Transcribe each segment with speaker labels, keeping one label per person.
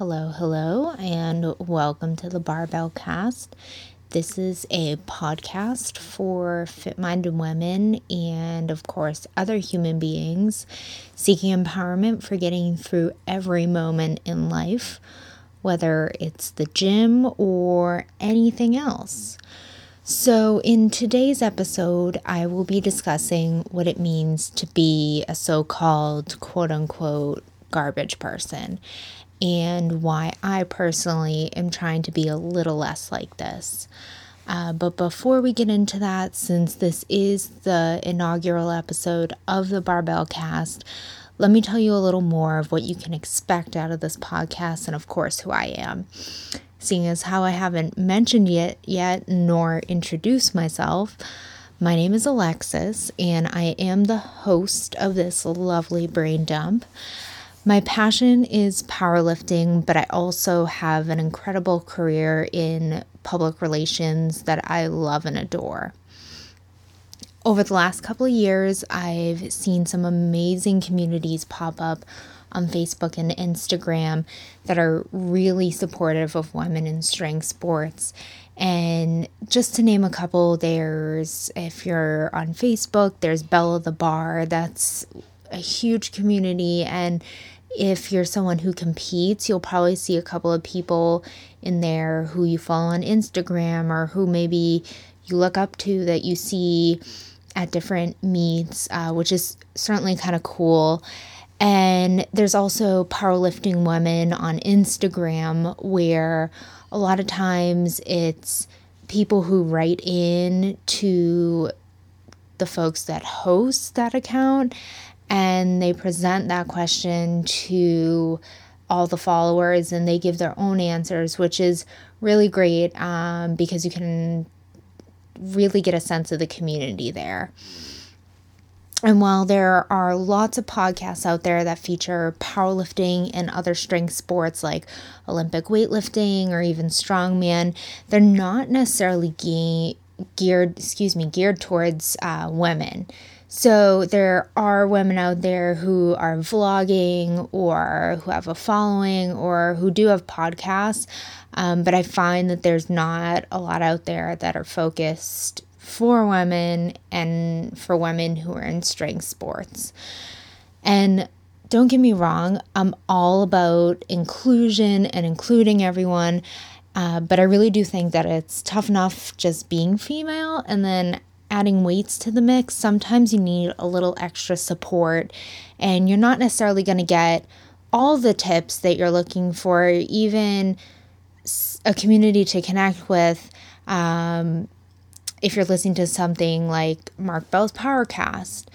Speaker 1: Hello, hello, and welcome to the Barbellecast. This is a podcast for fit minded women and, of course, other human beings seeking empowerment for getting through every moment in life, whether it's the gym or anything else. So, in today's episode, I will be discussing what it means to be a so called quote unquote garbage person and why I personally am trying to be a little less like this. Uh, but before we get into that, since this is the inaugural episode of the Barbellecast, let me tell you a little more of what you can expect out of this podcast and, of course, who I am. Seeing as how I haven't mentioned yet, yet nor introduced myself, my name is Alexis, and I am the host of this lovely brain dump. My passion is powerlifting, but I also have an incredible career in public relations that I love and adore. Over the last couple of years, I've seen some amazing communities pop up on Facebook and Instagram that are really supportive of women in strength sports. And just to name a couple, there's, if you're on Facebook, there's Bella the Bar. That's a huge community and if you're someone who competes, you'll probably see a couple of people in there who you follow on Instagram or who maybe you look up to that you see at different meets, uh, which is certainly kind of cool. And there's also powerlifting women on Instagram where a lot of times it's people who write in to the folks that host that account and they present that question to all the followers and they give their own answers, which is really great um, because you can really get a sense of the community there. And while there are lots of podcasts out there that feature powerlifting and other strength sports like Olympic weightlifting or even strongman, they're not necessarily ge- geared, excuse me, geared towards uh, women. So there are women out there who are vlogging or who have a following or who do have podcasts, um, but I find that there's not a lot out there that are focused for women and for women who are in strength sports. And don't get me wrong, I'm all about inclusion and including everyone. Uh, but I really do think that it's tough enough just being female and then adding weights to the mix, sometimes you need a little extra support, and you're not necessarily going to get all the tips that you're looking for, even a community to connect with. Um, if you're listening to something like Mark Bell's Powercast.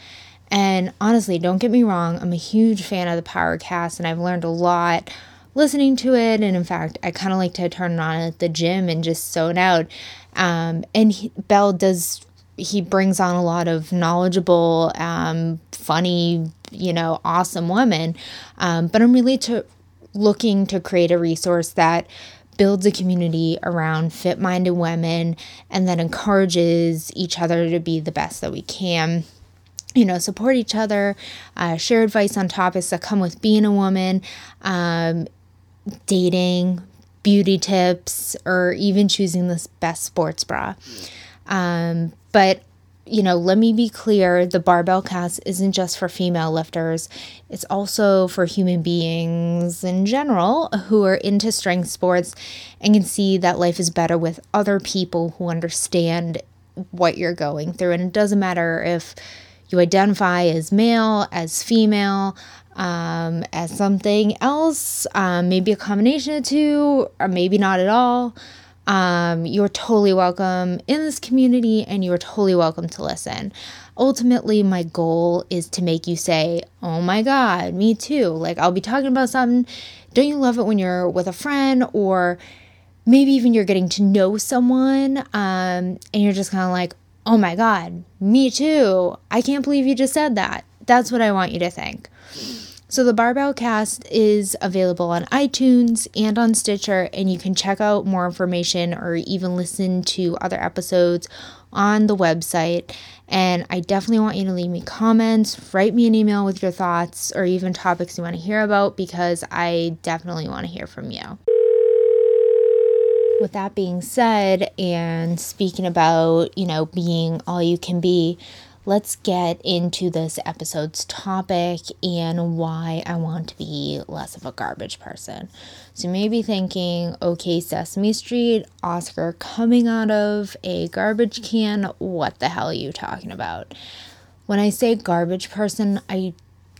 Speaker 1: And honestly, don't get me wrong, I'm a huge fan of the Powercast and I've learned a lot listening to it. And in fact, I kind of like to turn it on at the gym and just zone out. Um, and he, Bell does he brings on a lot of knowledgeable, um, funny, you know, awesome women. Um, but I'm really to looking to create a resource that builds a community around fit minded women and that encourages each other to be the best that we can. You know, support each other, uh, share advice on topics that come with being a woman, um, dating, beauty tips, or even choosing the best sports bra. Um, but you know, let me be clear the Barbellecast isn't just for female lifters, it's also for human beings in general who are into strength sports and can see that life is better with other people who understand what you're going through. And it doesn't matter if you identify as male, as female, um, as something else, um, maybe a combination of two, or maybe not at all. Um, you're totally welcome in this community and you're totally welcome to listen. Ultimately, my goal is to make you say, Oh my God, me too. Like, I'll be talking about something. Don't you love it when you're with a friend or maybe even you're getting to know someone um, and you're just kind of like, Oh my God, me too. I can't believe you just said that. That's what I want you to think. So the Barbellecast is available on iTunes and on Stitcher, and you can check out more information or even listen to other episodes on the website. And I definitely want you to leave me comments, write me an email with your thoughts, or even topics you want to hear about because I definitely want to hear from you. With that being said, and speaking about, you know, being all you can be, let's get into this episode's topic and why I want to be less of a garbage person. So you may be thinking, okay, Sesame Street, Oscar coming out of a garbage can, what the hell are you talking about? When I say garbage person, I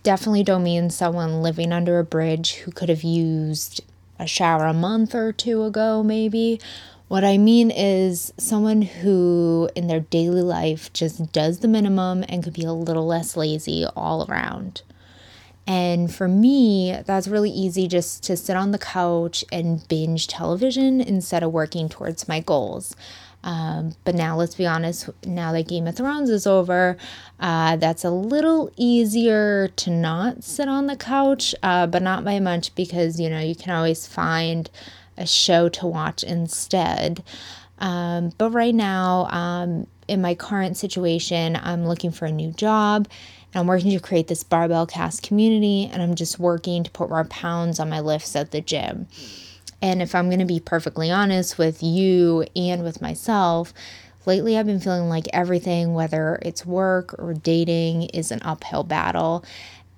Speaker 1: definitely don't mean someone living under a bridge who could have used a shower a month or two ago, maybe what I mean is someone who in their daily life just does the minimum and could be a little less lazy all around. And for me, that's really easy just to sit on the couch and binge television instead of working towards my goals. Um, but now, let's be honest, now that Game of Thrones is over, uh, that's a little easier to not sit on the couch, uh, but not by much because, you know, you can always find a show to watch instead. Um, but right now, um, in my current situation, I'm looking for a new job and I'm working to create this Barbellecast community and I'm just working to put more pounds on my lifts at the gym. And if I'm going to be perfectly honest with you and with myself, lately I've been feeling like everything, whether it's work or dating, is an uphill battle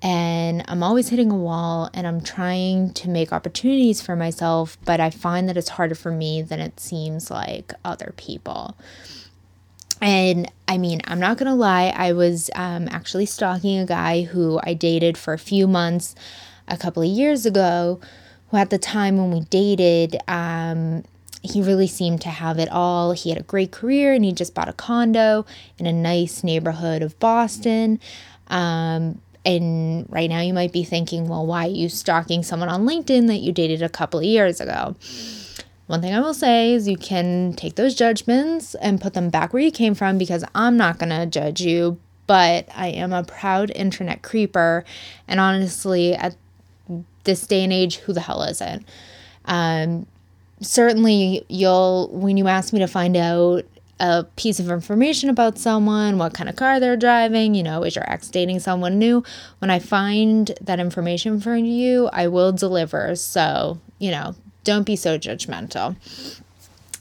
Speaker 1: and I'm always hitting a wall and I'm trying to make opportunities for myself, but I find that it's harder for me than it seems like other people. And I mean, I'm not gonna lie, I was um, actually stalking a guy who I dated for a few months a couple of years ago, who at the time when we dated, um, he really seemed to have it all. He had a great career and he just bought a condo in a nice neighborhood of Boston. Um, and right now you might be thinking, well, why are you stalking someone on LinkedIn that you dated a couple of years ago? One thing I will say is you can take those judgments and put them back where you came from because I'm not going to judge you, but I am a proud internet creeper. And honestly, at this day and age, who the hell isn't? Um, certainly, you'll, when you ask me to find out a piece of information about someone, what kind of car they're driving, you know, is your ex dating someone new? When I find that information for you, I will deliver. So, you know, don't be so judgmental.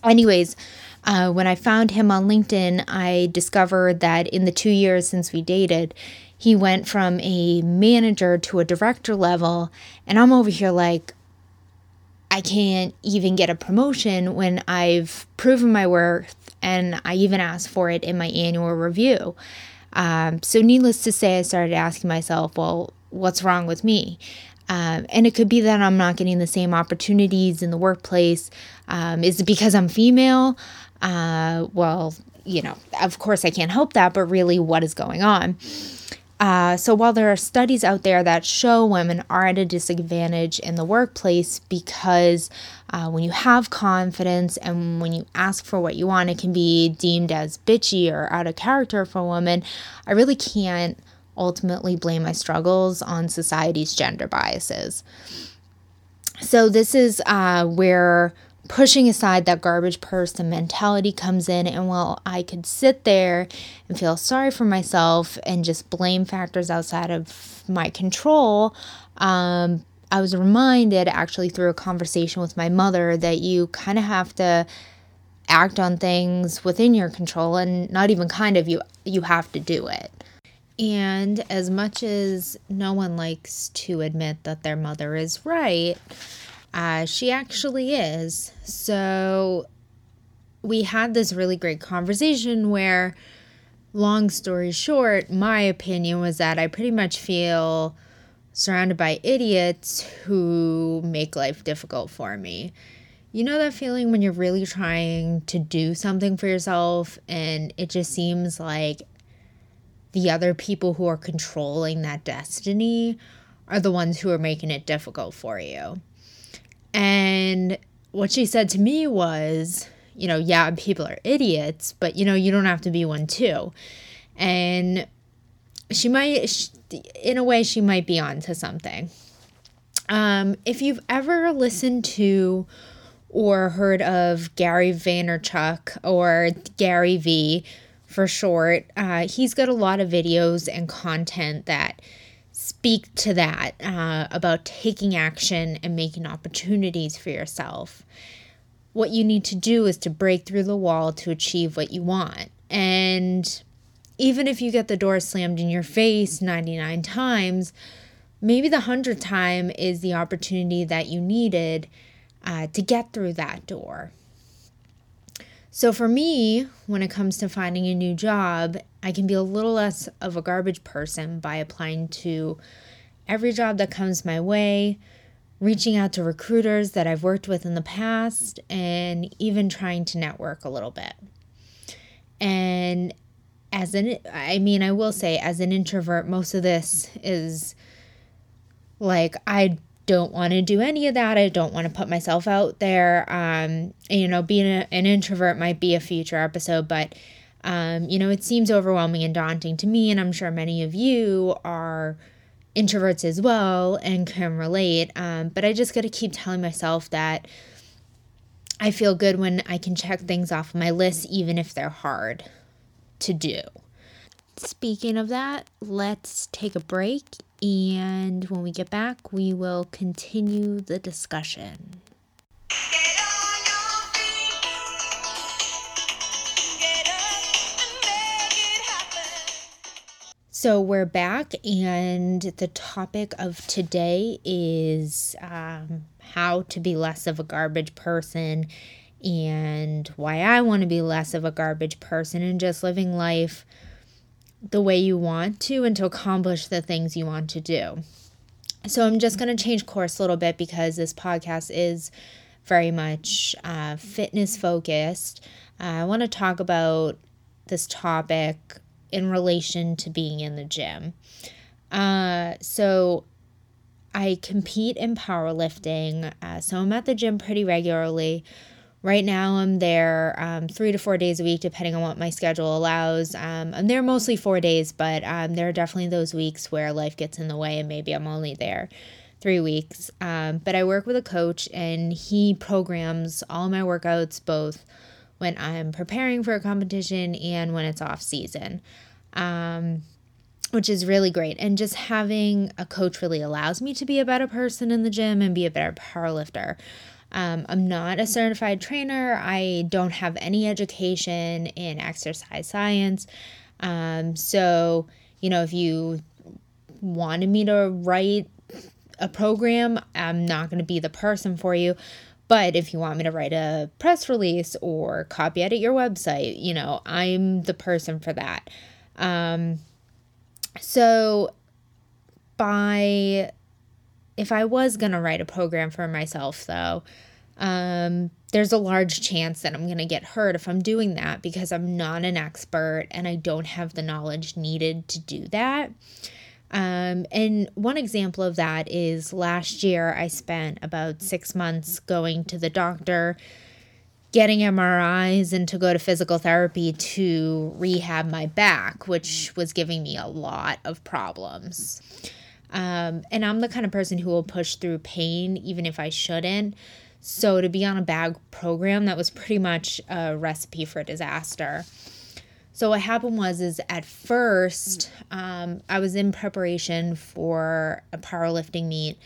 Speaker 1: Anyways, uh, when I found him on LinkedIn, I discovered that in the two years since we dated, he went from a manager to a director level. And I'm over here like, I can't even get a promotion when I've proven my worth and I even asked for it in my annual review. Um, so, needless to say, I started asking myself, well, what's wrong with me? Um, and it could be that I'm not getting the same opportunities in the workplace. Um, is it because I'm female? Uh, well, you know, of course I can't help that, but really, what is going on? Uh, so while there are studies out there that show women are at a disadvantage in the workplace because uh, when you have confidence and when you ask for what you want, it can be deemed as bitchy or out of character for women, I really can't ultimately blame my struggles on society's gender biases. So this is uh, where pushing aside that garbage person mentality comes in. And while I could sit there and feel sorry for myself and just blame factors outside of my control, um, I was reminded actually through a conversation with my mother that you kind of have to act on things within your control and not even kind of you you have to do it. And as much as no one likes to admit that their mother is right, uh, she actually is. So we had this really great conversation where, long story short, my opinion was that I pretty much feel surrounded by idiots who make life difficult for me. You know that feeling when you're really trying to do something for yourself and it just seems like the other people who are controlling that destiny are the ones who are making it difficult for you. And what she said to me was, you know, yeah, people are idiots, but you know, you don't have to be one too. And she might, in a way, she might be onto something. Um, if you've ever listened to or heard of Gary Vaynerchuk or Gary V for short, uh, he's got a lot of videos and content that speak to that uh, about taking action and making opportunities for yourself. What you need to do is to break through the wall to achieve what you want. And even if you get the door slammed in your face 99 times, maybe the 100th time is the opportunity that you needed uh, to get through that door. So, for me, when it comes to finding a new job, I can be a little less of a garbage person by applying to every job that comes my way, reaching out to recruiters that I've worked with in the past, and even trying to network a little bit. And as an, I mean, I will say, as an introvert, most of this is like, I don't want to do any of that. I don't want to put myself out there. Um, you know, being a, an introvert might be a future episode, but um, you know, it seems overwhelming and daunting to me, and I'm sure many of you are introverts as well and can relate. Um, but I just got to keep telling myself that I feel good when I can check things off my list, even if they're hard to do. Speaking of that, let's take a break and when we get back, we will continue the discussion. So we're back, and the topic of today is um, how to be less of a garbage person and why I want to be less of a garbage person and just living life the way you want to and to accomplish the things you want to do. So I'm just going to change course a little bit because this podcast is very much uh, fitness focused. Uh, I want to talk about this topic in relation to being in the gym. Uh, so I compete in powerlifting, uh, so I'm at the gym pretty regularly. Right now, I'm there um, three to four days a week, depending on what my schedule allows. Um, I'm there mostly four days, but um, there are definitely those weeks where life gets in the way and maybe I'm only there three weeks. Um, but I work with a coach and he programs all my workouts both when I'm preparing for a competition and when it's off season, um, which is really great. And just having a coach really allows me to be a better person in the gym and be a better powerlifter. Um, I'm not a certified trainer. I don't have any education in exercise science. Um, so, you know, if you wanted me to write a program, I'm not going to be the person for you. But if you want me to write a press release or copy edit your website, you know, I'm the person for that. Um, so, by if I was going to write a program for myself, though, um, there's a large chance that I'm going to get hurt if I'm doing that because I'm not an expert and I don't have the knowledge needed to do that. Um, and one example of that is last year I spent about six months going to the doctor, getting MRIs, and to go to physical therapy to rehab my back, which was giving me a lot of problems. Um, and I'm the kind of person who will push through pain even if I shouldn't. So to be on a bag program, that was pretty much a recipe for disaster. So what happened was is at first um, I was in preparation for a powerlifting meet,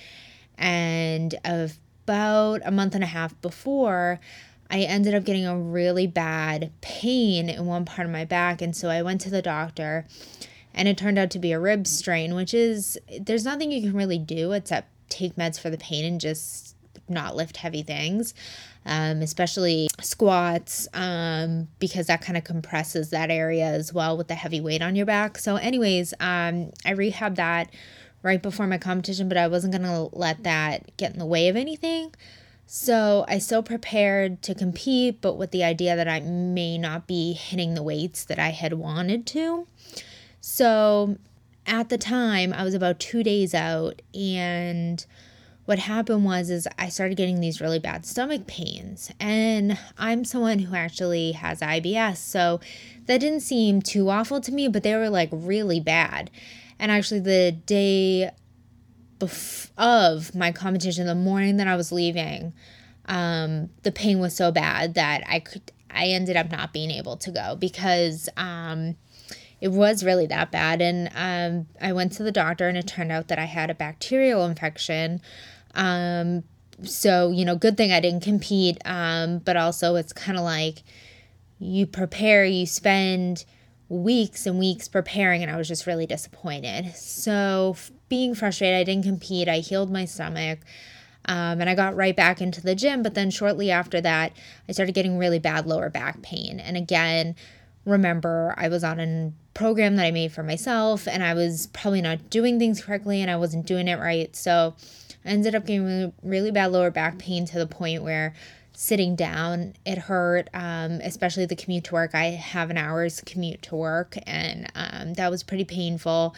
Speaker 1: and about a month and a half before, I ended up getting a really bad pain in one part of my back, and so I went to the doctor and it turned out to be a rib strain, which is there's nothing you can really do except take meds for the pain and just not lift heavy things. Um, especially squats, um, because that kind of compresses that area as well with the heavy weight on your back. So, anyways, um, I rehabbed that right before my competition, but I wasn't gonna let that get in the way of anything. So, I still prepared to compete, but with the idea that I may not be hitting the weights that I had wanted to. So at the time, I was about two days out, and what happened was is I started getting these really bad stomach pains. And I'm someone who actually has IBS so that didn't seem too awful to me but they were like really bad. And actually the day bef- of my competition the morning that I was leaving um, the pain was so bad that I could I ended up not being able to go because um, it was really that bad. And um, I went to the doctor, and it turned out that I had a bacterial infection. Um, so, you know, good thing I didn't compete. Um, but also, it's kind of like you prepare, you spend weeks and weeks preparing, and I was just really disappointed. So, being frustrated, I didn't compete. I healed my stomach. Um, and I got right back into the gym. But then shortly after that, I started getting really bad lower back pain. And again, remember I was on a program that I made for myself and I was probably not doing things correctly and I wasn't doing it right. So I ended up getting really, really bad lower back pain to the point where sitting down it hurt um, especially the commute to work. I have an hour's commute to work and um, that was pretty painful.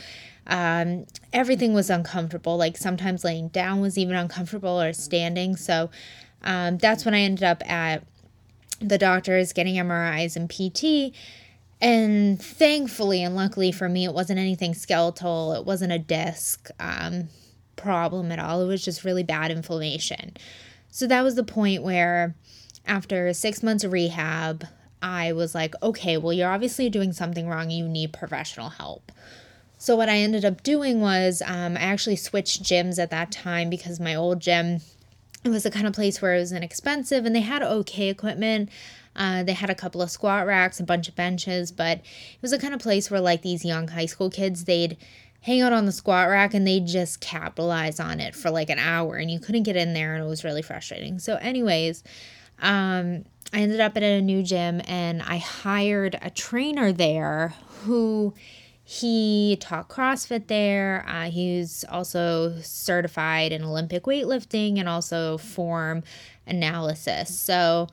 Speaker 1: Um, everything was uncomfortable. Like sometimes laying down was even uncomfortable or standing. So um, that's when i ended up at the doctor is getting mris and pt and thankfully and luckily for me it wasn't anything skeletal it wasn't a disc um, problem at all it was just really bad inflammation so that was the point where, after six months of rehab, I was like, okay, well, you're obviously doing something wrong. You need professional help. So, what I ended up doing was um, I actually switched gyms at that time because my old gym it was the kind of place where it was inexpensive and they had okay equipment. Uh, they had a couple of squat racks, a bunch of benches, but it was the kind of place where like these young high school kids, they'd hang out on the squat rack and they'd just capitalize on it for like an hour and you couldn't get in there and it was really frustrating. So, anyways, um, I ended up at a new gym and I hired a trainer there who he taught CrossFit there. Uh, he's also certified in Olympic weightlifting and also form analysis. So,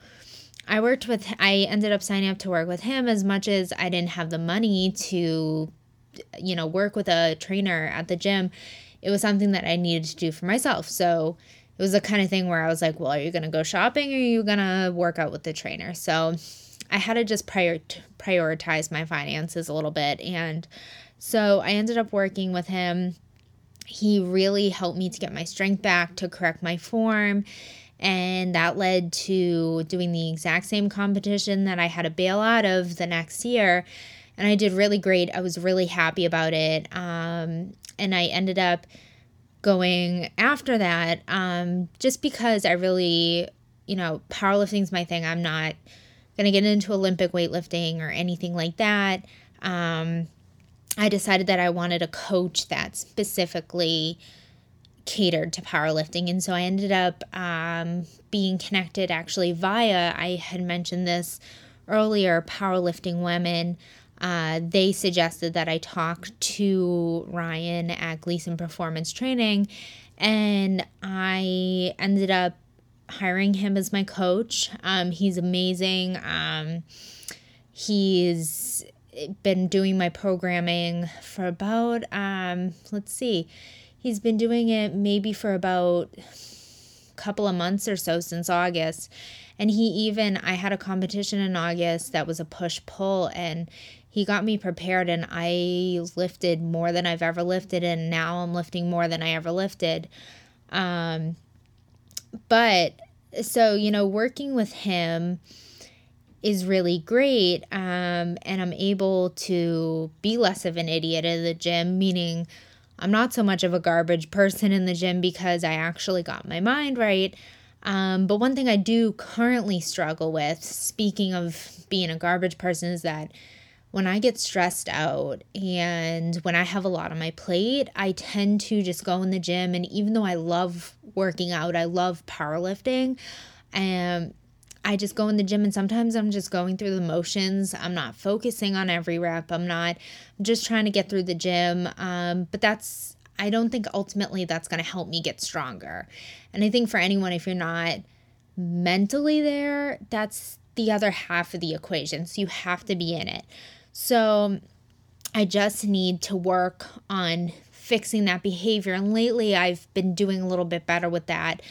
Speaker 1: I worked with, I ended up signing up to work with him as much as I didn't have the money to you know, work with a trainer at the gym, it was something that I needed to do for myself. So it was the kind of thing where I was like, well, are you going to go shopping or are you going to work out with the trainer? So I had to just prior- prioritize my finances a little bit. And so I ended up working with him. He really helped me to get my strength back, to correct my form. And that led to doing the exact same competition that I had to bail out of the next year and I did really great. I was really happy about it. Um, and I ended up going after that um, just because I really, you know, powerlifting's my thing. I'm not going to get into Olympic weightlifting or anything like that. Um, I decided that I wanted a coach that specifically catered to powerlifting. And so I ended up um, being connected actually via, I had mentioned this earlier, Powerlifting Women. Uh, they suggested that I talk to Ryan at Gleason Performance Training, and I ended up hiring him as my coach. Um, he's amazing. Um, he's been doing my programming for about, um, let's see, he's been doing it maybe for about a couple of months or so since August. And he even, I had a competition in August that was a push pull, and he got me prepared and I lifted more than I've ever lifted and now I'm lifting more than I ever lifted. Um, but so, you know, working with him is really great. Um, and I'm able to be less of an idiot at the gym, meaning I'm not so much of a garbage person in the gym because I actually got my mind right. Um, but one thing I do currently struggle with, speaking of being a garbage person, is that when I get stressed out and when I have a lot on my plate, I tend to just go in the gym. And even though I love working out, I love powerlifting, and I just go in the gym and sometimes I'm just going through the motions. I'm not focusing on every rep. I'm not I'm just trying to get through the gym. Um, but that's, I don't think ultimately that's going to help me get stronger. And I think for anyone, if you're not mentally there, that's the other half of the equation. So you have to be in it. So I just need to work on fixing that behavior. And lately, I've been doing a little bit better with that.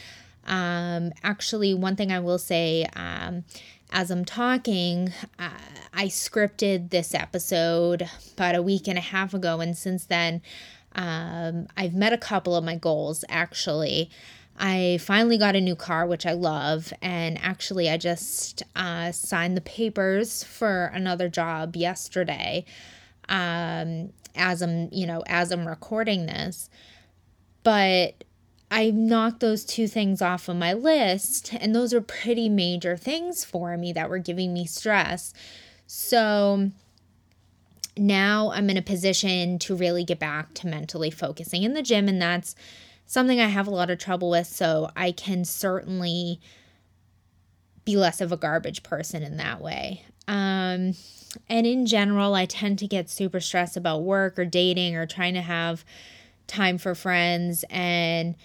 Speaker 1: Um, actually, one thing I will say um, as I'm talking, uh, I scripted this episode about a week and a half ago. And since then, um, I've met a couple of my goals actually. I finally got a new car, which I love. And actually, I just uh, signed the papers for another job yesterday um, as I'm, you know, as I'm recording this. But I knocked those two things off of my list, and those are pretty major things for me that were giving me stress. So now I'm in a position to really get back to mentally focusing in the gym, and that's something I have a lot of trouble with. So I can certainly be less of a garbage person in that way. Um, and in general, I tend to get super stressed about work or dating or trying to have time for friends. And,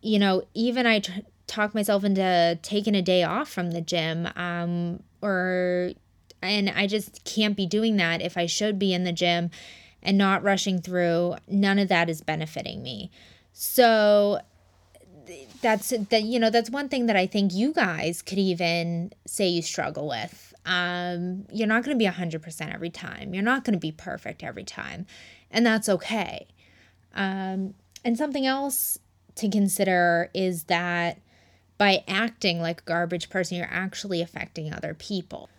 Speaker 1: you know, even I t- talk myself into taking a day off from the gym um, or, and I just can't be doing that if I should be in the gym and not rushing through. None of that is benefiting me. So that's that you know that's one thing that I think you guys could even say you struggle with. Um, you're not going to be 100% every time. You're not going to be perfect every time, and that's okay. Um, and something else to consider is that by acting like a garbage person, you're actually affecting other people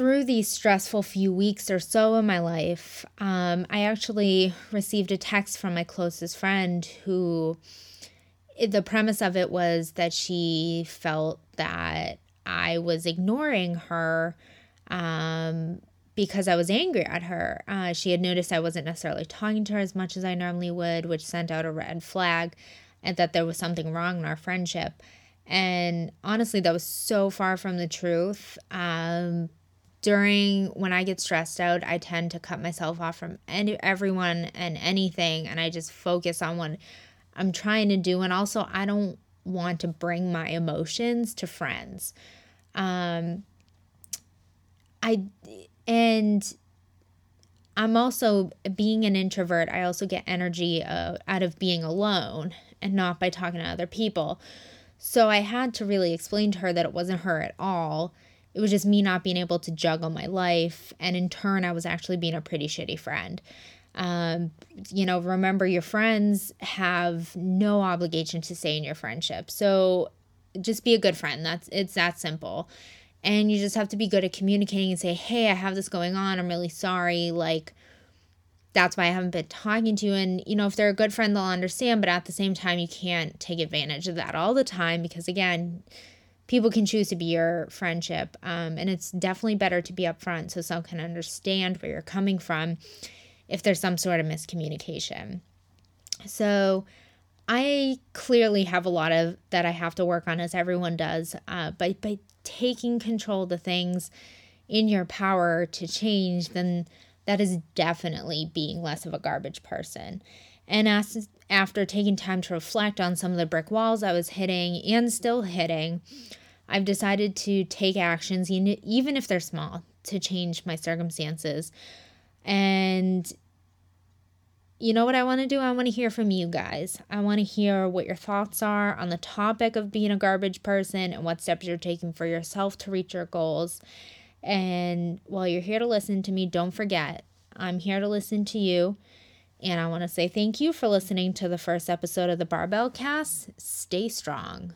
Speaker 1: through these stressful few weeks or so in my life, um, I actually received a text from my closest friend who the premise of it was that she felt that I was ignoring her um, because I was angry at her. Uh, she had noticed I wasn't necessarily talking to her as much as I normally would, which sent out a red flag and that there was something wrong in our friendship. And honestly, that was so far from the truth. Um, during when I get stressed out, I tend to cut myself off from any everyone and anything and I just focus on what I'm trying to do and also I don't want to bring my emotions to friends. Um I and I'm also being an introvert, I also get energy uh, out of being alone and not by talking to other people. So I had to really explain to her that it wasn't her at all it was just me not being able to juggle my life. And in turn, I was actually being a pretty shitty friend. Um, you know, remember your friends have no obligation to stay in your friendship. So just be a good friend. That's it's that simple. And you just have to be good at communicating and say, hey, I have this going on. I'm really sorry. Like, that's why I haven't been talking to you. And, you know, if they're a good friend, they'll understand. But at the same time, you can't take advantage of that all the time because, again, people can choose to be your friendship. Um, and it's definitely better to be upfront so someone can understand where you're coming from if there's some sort of miscommunication. So I clearly have a lot of that I have to work on, as everyone does. Uh, but by taking control of the things in your power to change, then that is definitely being less of a garbage person. And as, after taking time to reflect on some of the brick walls I was hitting and still hitting, I've decided to take actions, even if they're small, to change my circumstances. And you know what I want to do? I want to hear from you guys. I want to hear what your thoughts are on the topic of being a garbage person and what steps you're taking for yourself to reach your goals. And while you're here to listen to me, don't forget, I'm here to listen to you. And I want to say thank you for listening to the first episode of the Barbellecast. Stay strong.